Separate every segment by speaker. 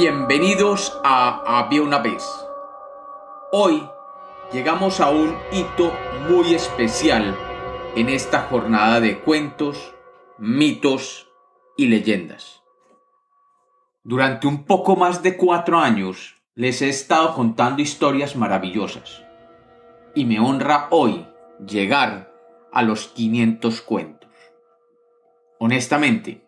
Speaker 1: Bienvenidos a Había una vez. Hoy llegamos a un hito muy especial en esta jornada de cuentos, mitos y leyendas. Durante un poco más de cuatro años les he estado contando historias maravillosas y me honra hoy llegar a los 500 cuentos. Honestamente,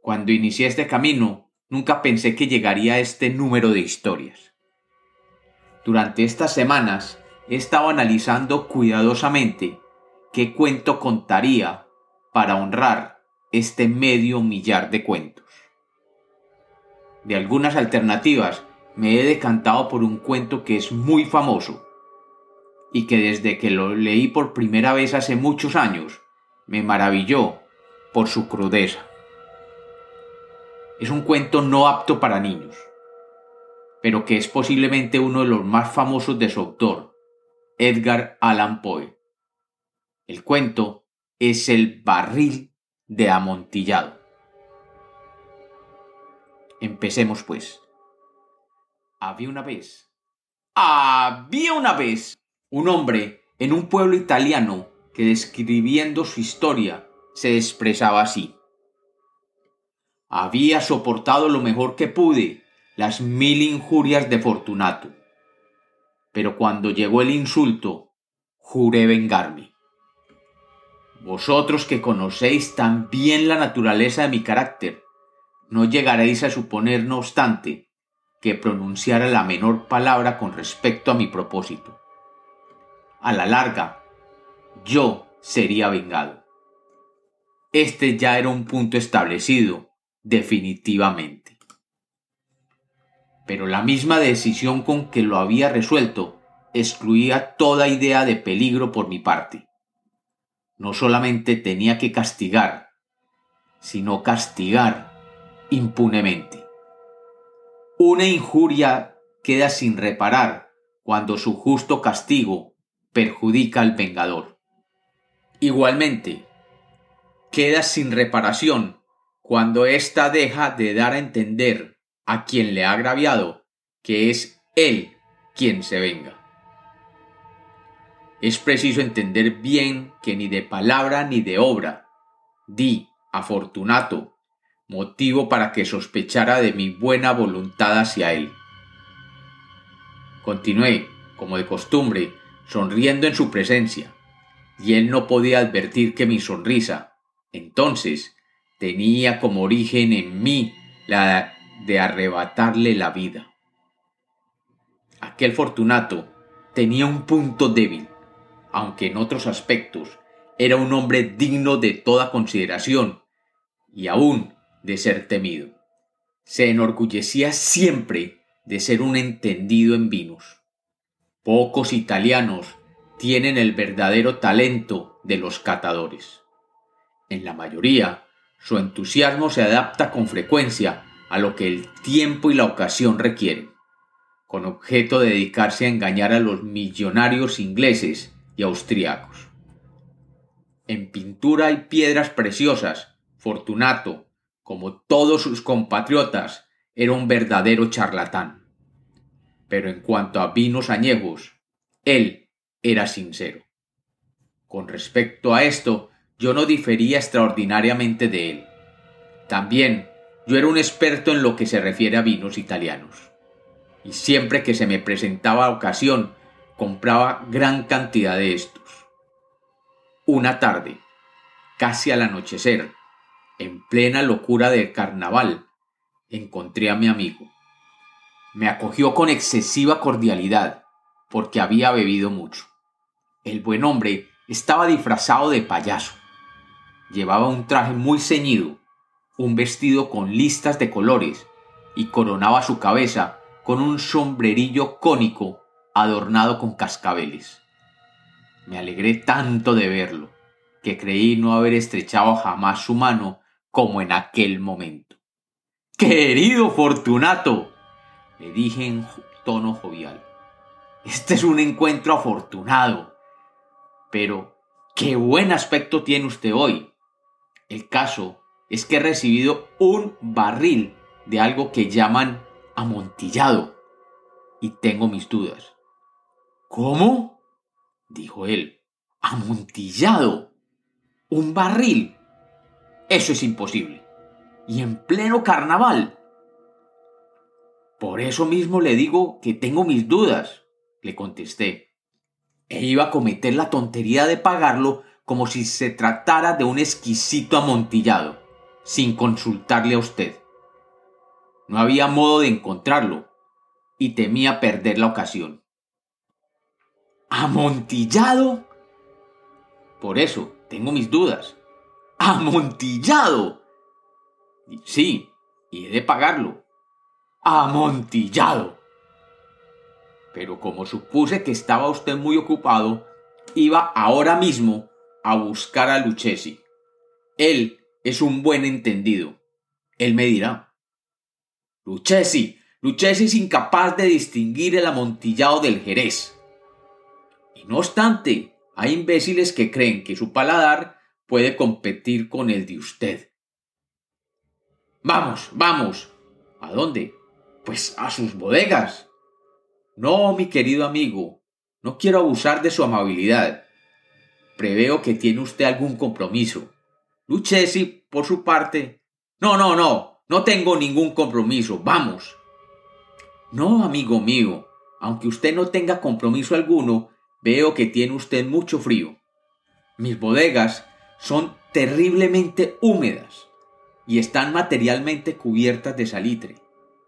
Speaker 1: cuando inicié este camino, Nunca pensé que llegaría a este número de historias. Durante estas semanas he estado analizando cuidadosamente qué cuento contaría para honrar este medio millar de cuentos. De algunas alternativas me he decantado por un cuento que es muy famoso y que desde que lo leí por primera vez hace muchos años me maravilló por su crudeza es un cuento no apto para niños, pero que es posiblemente uno de los más famosos de su autor, Edgar Allan Poe. El cuento es El barril de amontillado. Empecemos pues. Había una vez. Había una vez un hombre en un pueblo italiano que describiendo su historia se expresaba así. Había soportado lo mejor que pude las mil injurias de Fortunato. Pero cuando llegó el insulto, juré vengarme. Vosotros que conocéis tan bien la naturaleza de mi carácter, no llegaréis a suponer, no obstante, que pronunciara la menor palabra con respecto a mi propósito. A la larga, yo sería vengado. Este ya era un punto establecido definitivamente. Pero la misma decisión con que lo había resuelto excluía toda idea de peligro por mi parte. No solamente tenía que castigar, sino castigar impunemente. Una injuria queda sin reparar cuando su justo castigo perjudica al vengador. Igualmente, queda sin reparación cuando ésta deja de dar a entender a quien le ha agraviado que es él quien se venga. Es preciso entender bien que ni de palabra ni de obra di a Fortunato motivo para que sospechara de mi buena voluntad hacia él. Continué, como de costumbre, sonriendo en su presencia, y él no podía advertir que mi sonrisa, entonces, tenía como origen en mí la de arrebatarle la vida. Aquel Fortunato tenía un punto débil, aunque en otros aspectos era un hombre digno de toda consideración y aún de ser temido. Se enorgullecía siempre de ser un entendido en vinos. Pocos italianos tienen el verdadero talento de los catadores. En la mayoría, su entusiasmo se adapta con frecuencia a lo que el tiempo y la ocasión requieren, con objeto de dedicarse a engañar a los millonarios ingleses y austriacos. En pintura y piedras preciosas, Fortunato, como todos sus compatriotas, era un verdadero charlatán. Pero en cuanto a vinos añejos, él era sincero. Con respecto a esto, yo no difería extraordinariamente de él. También yo era un experto en lo que se refiere a vinos italianos. Y siempre que se me presentaba ocasión, compraba gran cantidad de estos. Una tarde, casi al anochecer, en plena locura del carnaval, encontré a mi amigo. Me acogió con excesiva cordialidad, porque había bebido mucho. El buen hombre estaba disfrazado de payaso Llevaba un traje muy ceñido, un vestido con listas de colores y coronaba su cabeza con un sombrerillo cónico adornado con cascabeles. Me alegré tanto de verlo que creí no haber estrechado jamás su mano como en aquel momento. Querido Fortunato, le dije en tono jovial, este es un encuentro afortunado. Pero, qué buen aspecto tiene usted hoy. El caso es que he recibido un barril de algo que llaman amontillado. Y tengo mis dudas. ¿Cómo? dijo él. Amontillado. Un barril. Eso es imposible. Y en pleno carnaval. Por eso mismo le digo que tengo mis dudas, le contesté. E iba a cometer la tontería de pagarlo como si se tratara de un exquisito amontillado, sin consultarle a usted. No había modo de encontrarlo, y temía perder la ocasión. ¿Amontillado? Por eso, tengo mis dudas. ¡Amontillado! Sí, y he de pagarlo. ¡Amontillado! Pero como supuse que estaba usted muy ocupado, iba ahora mismo a buscar a Lucchesi. Él es un buen entendido. Él me dirá. Lucchesi, Lucchesi es incapaz de distinguir el amontillado del jerez. Y no obstante, hay imbéciles que creen que su paladar puede competir con el de usted. Vamos, vamos. ¿A dónde? Pues a sus bodegas. No, mi querido amigo, no quiero abusar de su amabilidad. Preveo que tiene usted algún compromiso. Lucchesi, por su parte. No, no, no, no tengo ningún compromiso. Vamos. No, amigo mío, aunque usted no tenga compromiso alguno, veo que tiene usted mucho frío. Mis bodegas son terriblemente húmedas y están materialmente cubiertas de salitre.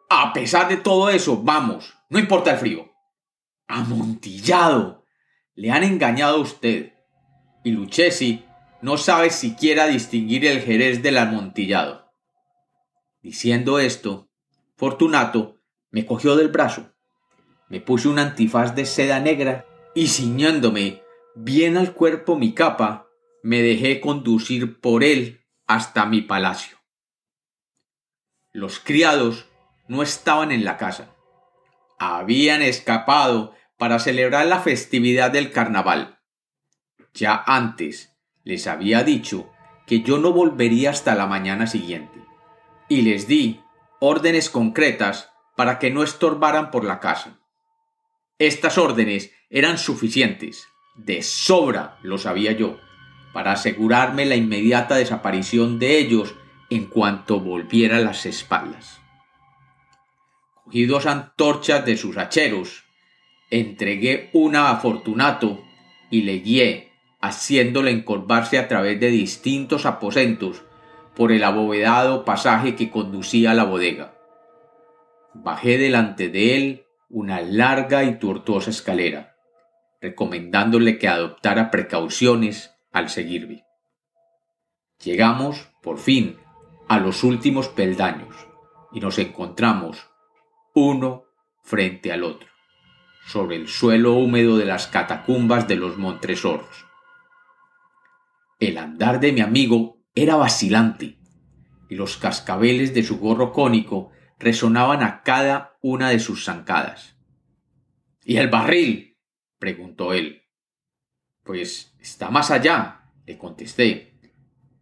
Speaker 1: A pesar de todo eso, vamos, no importa el frío. Amontillado. Le han engañado a usted. Y Lucchesi no sabe siquiera distinguir el jerez del amontillado. Diciendo esto, Fortunato me cogió del brazo, me puse un antifaz de seda negra y ciñéndome bien al cuerpo mi capa, me dejé conducir por él hasta mi palacio. Los criados no estaban en la casa. Habían escapado para celebrar la festividad del carnaval. Ya antes les había dicho que yo no volvería hasta la mañana siguiente, y les di órdenes concretas para que no estorbaran por la casa. Estas órdenes eran suficientes, de sobra lo sabía yo, para asegurarme la inmediata desaparición de ellos en cuanto volviera las espaldas. Cogí dos antorchas de sus hacheros, entregué una a Fortunato y le guié, haciéndole encorvarse a través de distintos aposentos por el abovedado pasaje que conducía a la bodega. Bajé delante de él una larga y tortuosa escalera, recomendándole que adoptara precauciones al seguirme. Llegamos, por fin, a los últimos peldaños y nos encontramos uno frente al otro, sobre el suelo húmedo de las catacumbas de los Montresorros. El andar de mi amigo era vacilante, y los cascabeles de su gorro cónico resonaban a cada una de sus zancadas. ¿Y el barril? preguntó él. Pues está más allá, le contesté.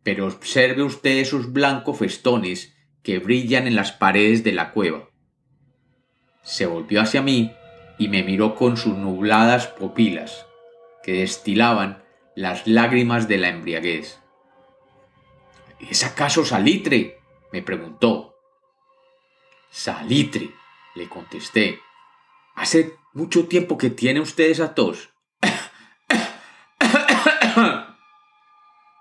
Speaker 1: Pero observe usted esos blancos festones que brillan en las paredes de la cueva se volvió hacia mí y me miró con sus nubladas pupilas, que destilaban las lágrimas de la embriaguez. ¿Es acaso salitre? me preguntó. Salitre, le contesté. Hace mucho tiempo que tiene usted esa tos.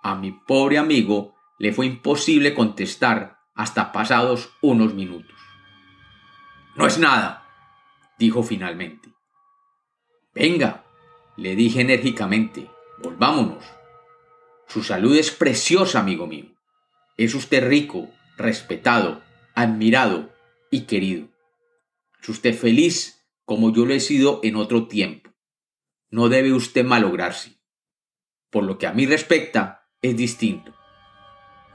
Speaker 1: A mi pobre amigo le fue imposible contestar hasta pasados unos minutos. No es nada, dijo finalmente. Venga, le dije enérgicamente, volvámonos. Su salud es preciosa, amigo mío. Es usted rico, respetado, admirado y querido. Es usted feliz como yo lo he sido en otro tiempo. No debe usted malograrse. Por lo que a mí respecta, es distinto.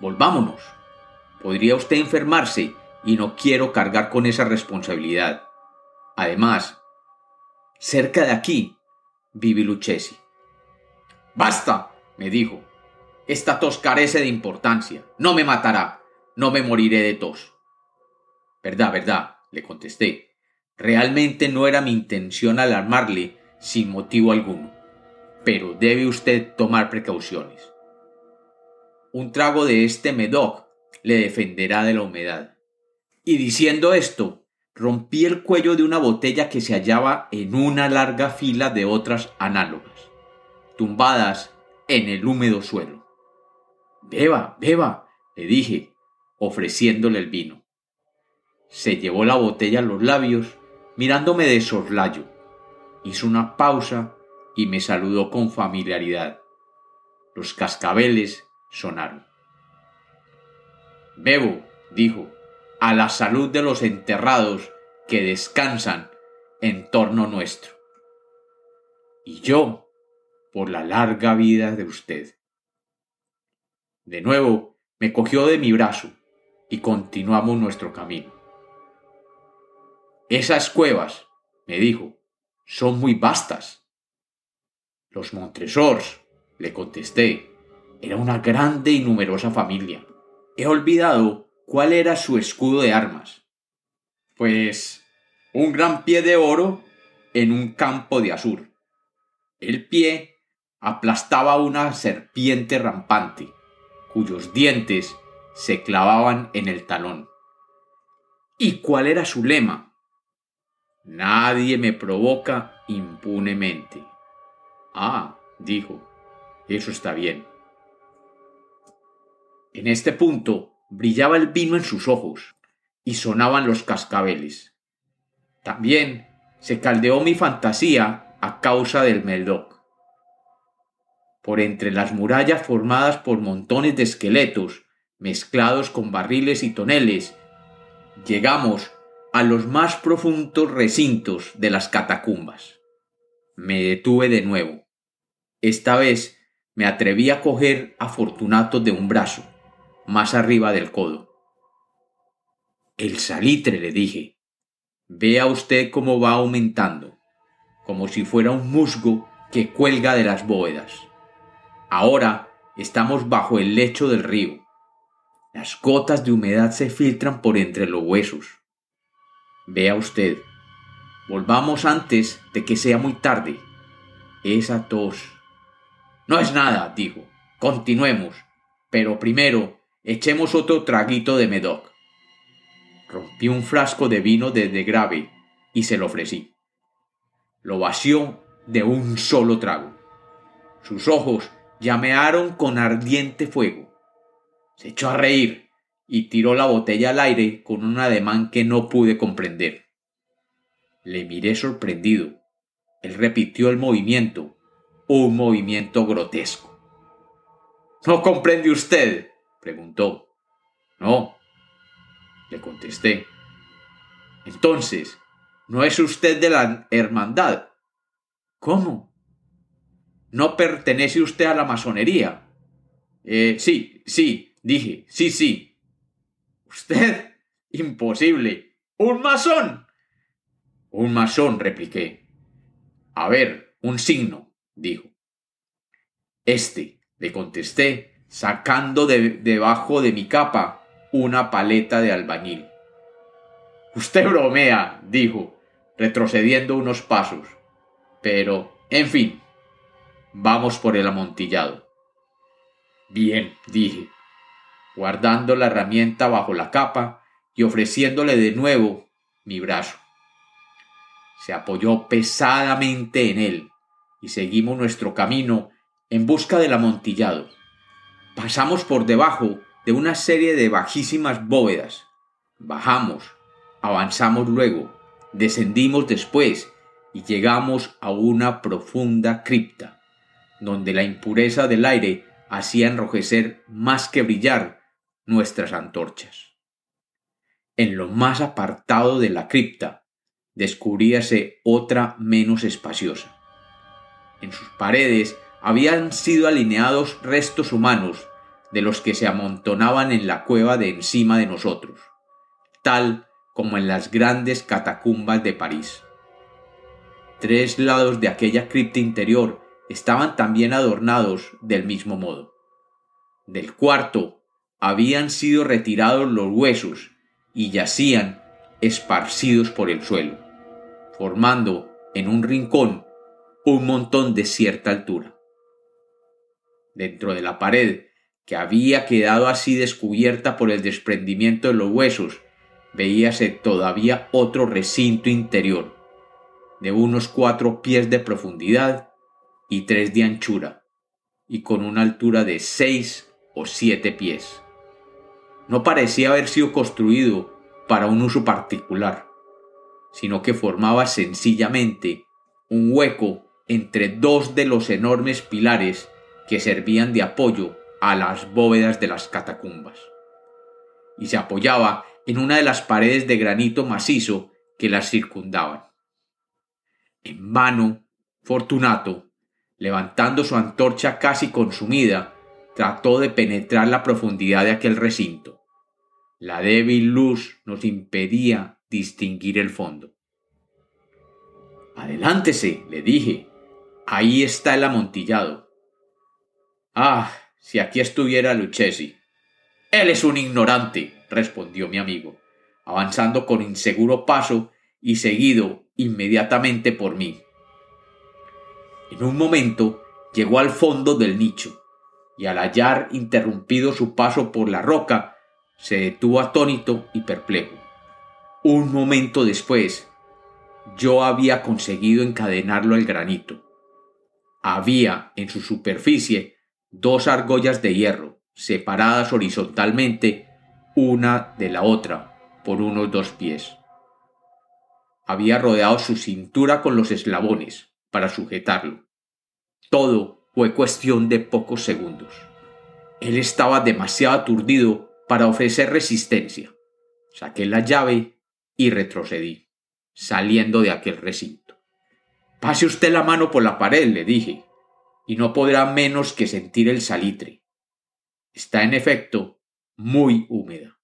Speaker 1: Volvámonos. Podría usted enfermarse y no quiero cargar con esa responsabilidad. Además, cerca de aquí vive Lucchesi. Basta, me dijo. Esta tos carece de importancia. No me matará. No me moriré de tos. Verdad, verdad. le contesté. Realmente no era mi intención alarmarle sin motivo alguno, pero debe usted tomar precauciones. Un trago de este Medoc le defenderá de la humedad. Y diciendo esto, rompí el cuello de una botella que se hallaba en una larga fila de otras análogas, tumbadas en el húmedo suelo. Beba, beba, le dije, ofreciéndole el vino. Se llevó la botella a los labios, mirándome de soslayo. Hizo una pausa y me saludó con familiaridad. Los cascabeles sonaron. Bebo, dijo, a la salud de los enterrados que descansan en torno nuestro. Y yo, por la larga vida de usted. De nuevo, me cogió de mi brazo y continuamos nuestro camino. Esas cuevas, me dijo, son muy vastas. Los Montresors, le contesté, era una grande y numerosa familia. He olvidado cuál era su escudo de armas. Pues un gran pie de oro en un campo de azur. El pie aplastaba una serpiente rampante, cuyos dientes se clavaban en el talón. ¿Y cuál era su lema? Nadie me provoca impunemente. Ah, dijo, eso está bien. En este punto brillaba el vino en sus ojos y sonaban los cascabeles. También se caldeó mi fantasía a causa del Meldoc. Por entre las murallas formadas por montones de esqueletos, mezclados con barriles y toneles, llegamos a los más profundos recintos de las catacumbas. Me detuve de nuevo. Esta vez me atreví a coger a Fortunato de un brazo más arriba del codo. El salitre, le dije. Vea usted cómo va aumentando, como si fuera un musgo que cuelga de las bóvedas. Ahora estamos bajo el lecho del río. Las gotas de humedad se filtran por entre los huesos. Vea usted. Volvamos antes de que sea muy tarde. Esa tos. No es nada, dijo. Continuemos. Pero primero Echemos otro traguito de Medoc. Rompí un frasco de vino desde grave y se lo ofrecí. Lo vació de un solo trago. Sus ojos llamearon con ardiente fuego. Se echó a reír y tiró la botella al aire con un ademán que no pude comprender. Le miré sorprendido. Él repitió el movimiento, un movimiento grotesco. ¿No comprende usted? preguntó. No, le contesté. Entonces, ¿no es usted de la hermandad? ¿Cómo? ¿No pertenece usted a la masonería? Eh, sí, sí, dije, sí, sí. ¿Usted? Imposible. ¿Un masón? Un masón, repliqué. A ver, un signo, dijo. Este, le contesté, sacando de debajo de mi capa una paleta de albañil. Usted bromea, dijo, retrocediendo unos pasos. Pero, en fin, vamos por el amontillado. Bien, dije, guardando la herramienta bajo la capa y ofreciéndole de nuevo mi brazo. Se apoyó pesadamente en él y seguimos nuestro camino en busca del amontillado. Pasamos por debajo de una serie de bajísimas bóvedas. Bajamos, avanzamos luego, descendimos después y llegamos a una profunda cripta, donde la impureza del aire hacía enrojecer más que brillar nuestras antorchas. En lo más apartado de la cripta descubríase otra menos espaciosa. En sus paredes habían sido alineados restos humanos de los que se amontonaban en la cueva de encima de nosotros, tal como en las grandes catacumbas de París. Tres lados de aquella cripta interior estaban también adornados del mismo modo. Del cuarto habían sido retirados los huesos y yacían esparcidos por el suelo, formando en un rincón un montón de cierta altura. Dentro de la pared, que había quedado así descubierta por el desprendimiento de los huesos, veíase todavía otro recinto interior, de unos cuatro pies de profundidad y tres de anchura, y con una altura de seis o siete pies. No parecía haber sido construido para un uso particular, sino que formaba sencillamente un hueco entre dos de los enormes pilares que servían de apoyo a las bóvedas de las catacumbas, y se apoyaba en una de las paredes de granito macizo que las circundaban. En vano, Fortunato, levantando su antorcha casi consumida, trató de penetrar la profundidad de aquel recinto. La débil luz nos impedía distinguir el fondo. Adelántese, le dije. Ahí está el amontillado. Ah, si aquí estuviera Lucchesi. Él es un ignorante, respondió mi amigo, avanzando con inseguro paso y seguido inmediatamente por mí. En un momento llegó al fondo del nicho, y al hallar interrumpido su paso por la roca, se detuvo atónito y perplejo. Un momento después, yo había conseguido encadenarlo al granito. Había en su superficie dos argollas de hierro, separadas horizontalmente una de la otra por unos dos pies. Había rodeado su cintura con los eslabones para sujetarlo. Todo fue cuestión de pocos segundos. Él estaba demasiado aturdido para ofrecer resistencia. Saqué la llave y retrocedí, saliendo de aquel recinto. Pase usted la mano por la pared, le dije, y no podrá menos que sentir el salitre. Está en efecto muy húmeda.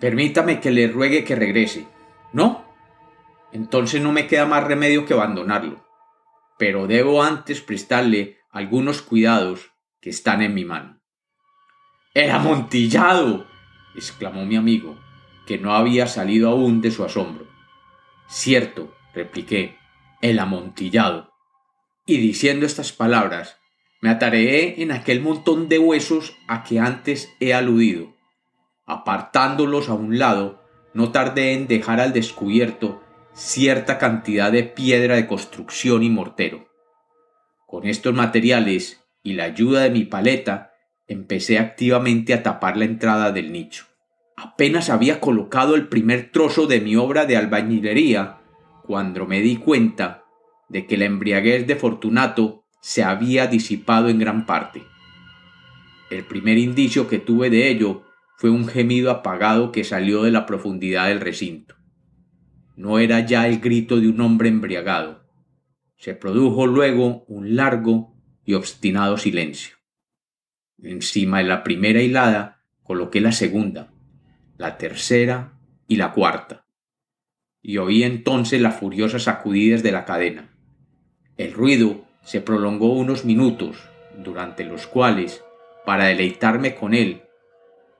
Speaker 1: Permítame que le ruegue que regrese. ¿No? Entonces no me queda más remedio que abandonarlo. Pero debo antes prestarle algunos cuidados que están en mi mano. ¡El amontillado! exclamó mi amigo, que no había salido aún de su asombro. Cierto, repliqué, el amontillado. Y diciendo estas palabras, me atareé en aquel montón de huesos a que antes he aludido. Apartándolos a un lado, no tardé en dejar al descubierto cierta cantidad de piedra de construcción y mortero. Con estos materiales y la ayuda de mi paleta, empecé activamente a tapar la entrada del nicho. Apenas había colocado el primer trozo de mi obra de albañilería cuando me di cuenta de que la embriaguez de Fortunato se había disipado en gran parte. El primer indicio que tuve de ello fue un gemido apagado que salió de la profundidad del recinto. No era ya el grito de un hombre embriagado. Se produjo luego un largo y obstinado silencio. Encima de la primera hilada coloqué la segunda, la tercera y la cuarta, y oí entonces las furiosas sacudidas de la cadena. El ruido se prolongó unos minutos, durante los cuales, para deleitarme con él,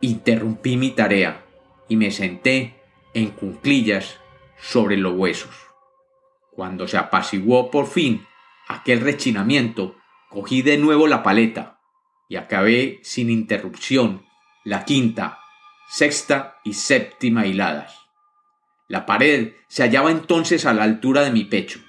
Speaker 1: interrumpí mi tarea y me senté en cunclillas sobre los huesos. Cuando se apaciguó por fin aquel rechinamiento, cogí de nuevo la paleta y acabé sin interrupción la quinta, sexta y séptima hiladas. La pared se hallaba entonces a la altura de mi pecho.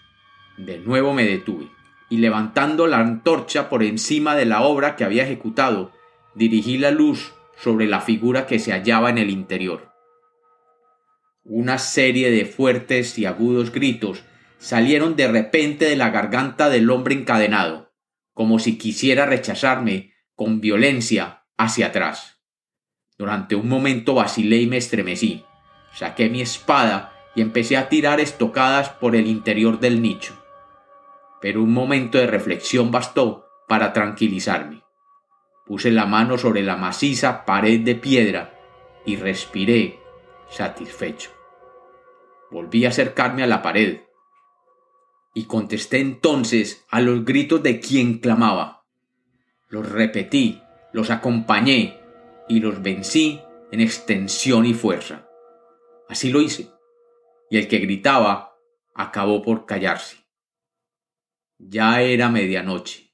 Speaker 1: De nuevo me detuve y levantando la antorcha por encima de la obra que había ejecutado, dirigí la luz sobre la figura que se hallaba en el interior. Una serie de fuertes y agudos gritos salieron de repente de la garganta del hombre encadenado, como si quisiera rechazarme con violencia hacia atrás. Durante un momento vacilé y me estremecí. Saqué mi espada y empecé a tirar estocadas por el interior del nicho. Pero un momento de reflexión bastó para tranquilizarme. Puse la mano sobre la maciza pared de piedra y respiré satisfecho. Volví a acercarme a la pared y contesté entonces a los gritos de quien clamaba los repetí, los acompañé y los vencí en extensión y fuerza. Así lo hice. y el que gritaba acabó por callarse. Ya era medianoche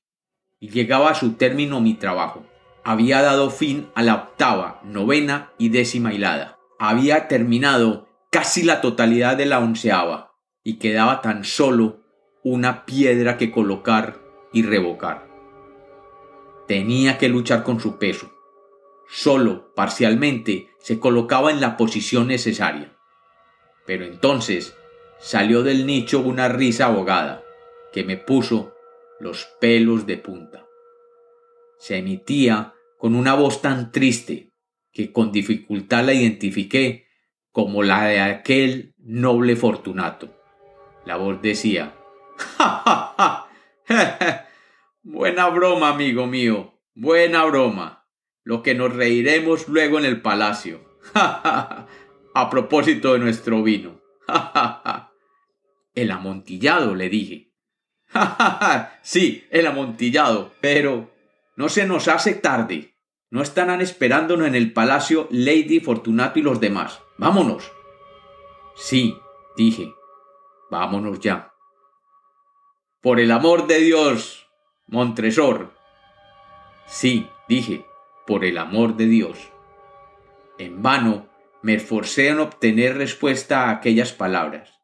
Speaker 1: y llegaba a su término mi trabajo. Había dado fin a la octava, novena y décima hilada. Había terminado casi la totalidad de la onceava y quedaba tan solo una piedra que colocar y revocar. Tenía que luchar con su peso. Solo parcialmente se colocaba en la posición necesaria. Pero entonces salió del nicho una risa abogada que me puso los pelos de punta. Se emitía con una voz tan triste que con dificultad la identifiqué como la de aquel noble Fortunato. La voz decía, ¡Ja, ja, Buena broma, amigo mío, buena broma. Lo que nos reiremos luego en el palacio. A propósito de nuestro vino. El amontillado, le dije. sí, el amontillado, pero no se nos hace tarde. No estarán esperándonos en el palacio Lady Fortunato y los demás. Vámonos. Sí, dije. Vámonos ya. Por el amor de Dios, Montresor. Sí, dije, por el amor de Dios. En vano me esforcé en obtener respuesta a aquellas palabras.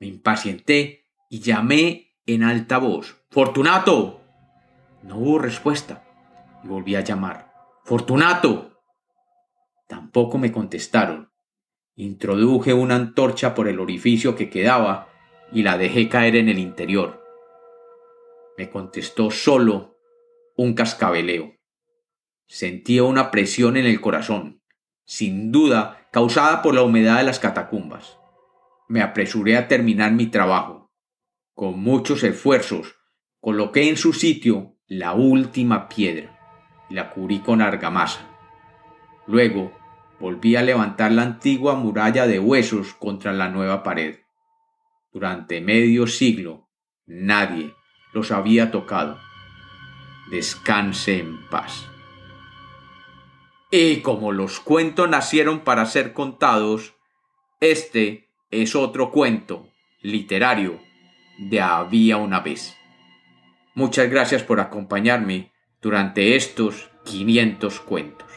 Speaker 1: Me impacienté y llamé en alta voz. Fortunato. No hubo respuesta. Y volví a llamar. Fortunato. Tampoco me contestaron. Introduje una antorcha por el orificio que quedaba y la dejé caer en el interior. Me contestó solo un cascabeleo. Sentía una presión en el corazón, sin duda causada por la humedad de las catacumbas. Me apresuré a terminar mi trabajo. Con muchos esfuerzos, coloqué en su sitio la última piedra y la cubrí con argamasa. Luego volví a levantar la antigua muralla de huesos contra la nueva pared. Durante medio siglo nadie los había tocado. Descanse en paz. Y como los cuentos nacieron para ser contados, este es otro cuento literario de había una vez. Muchas gracias por acompañarme durante estos 500 cuentos.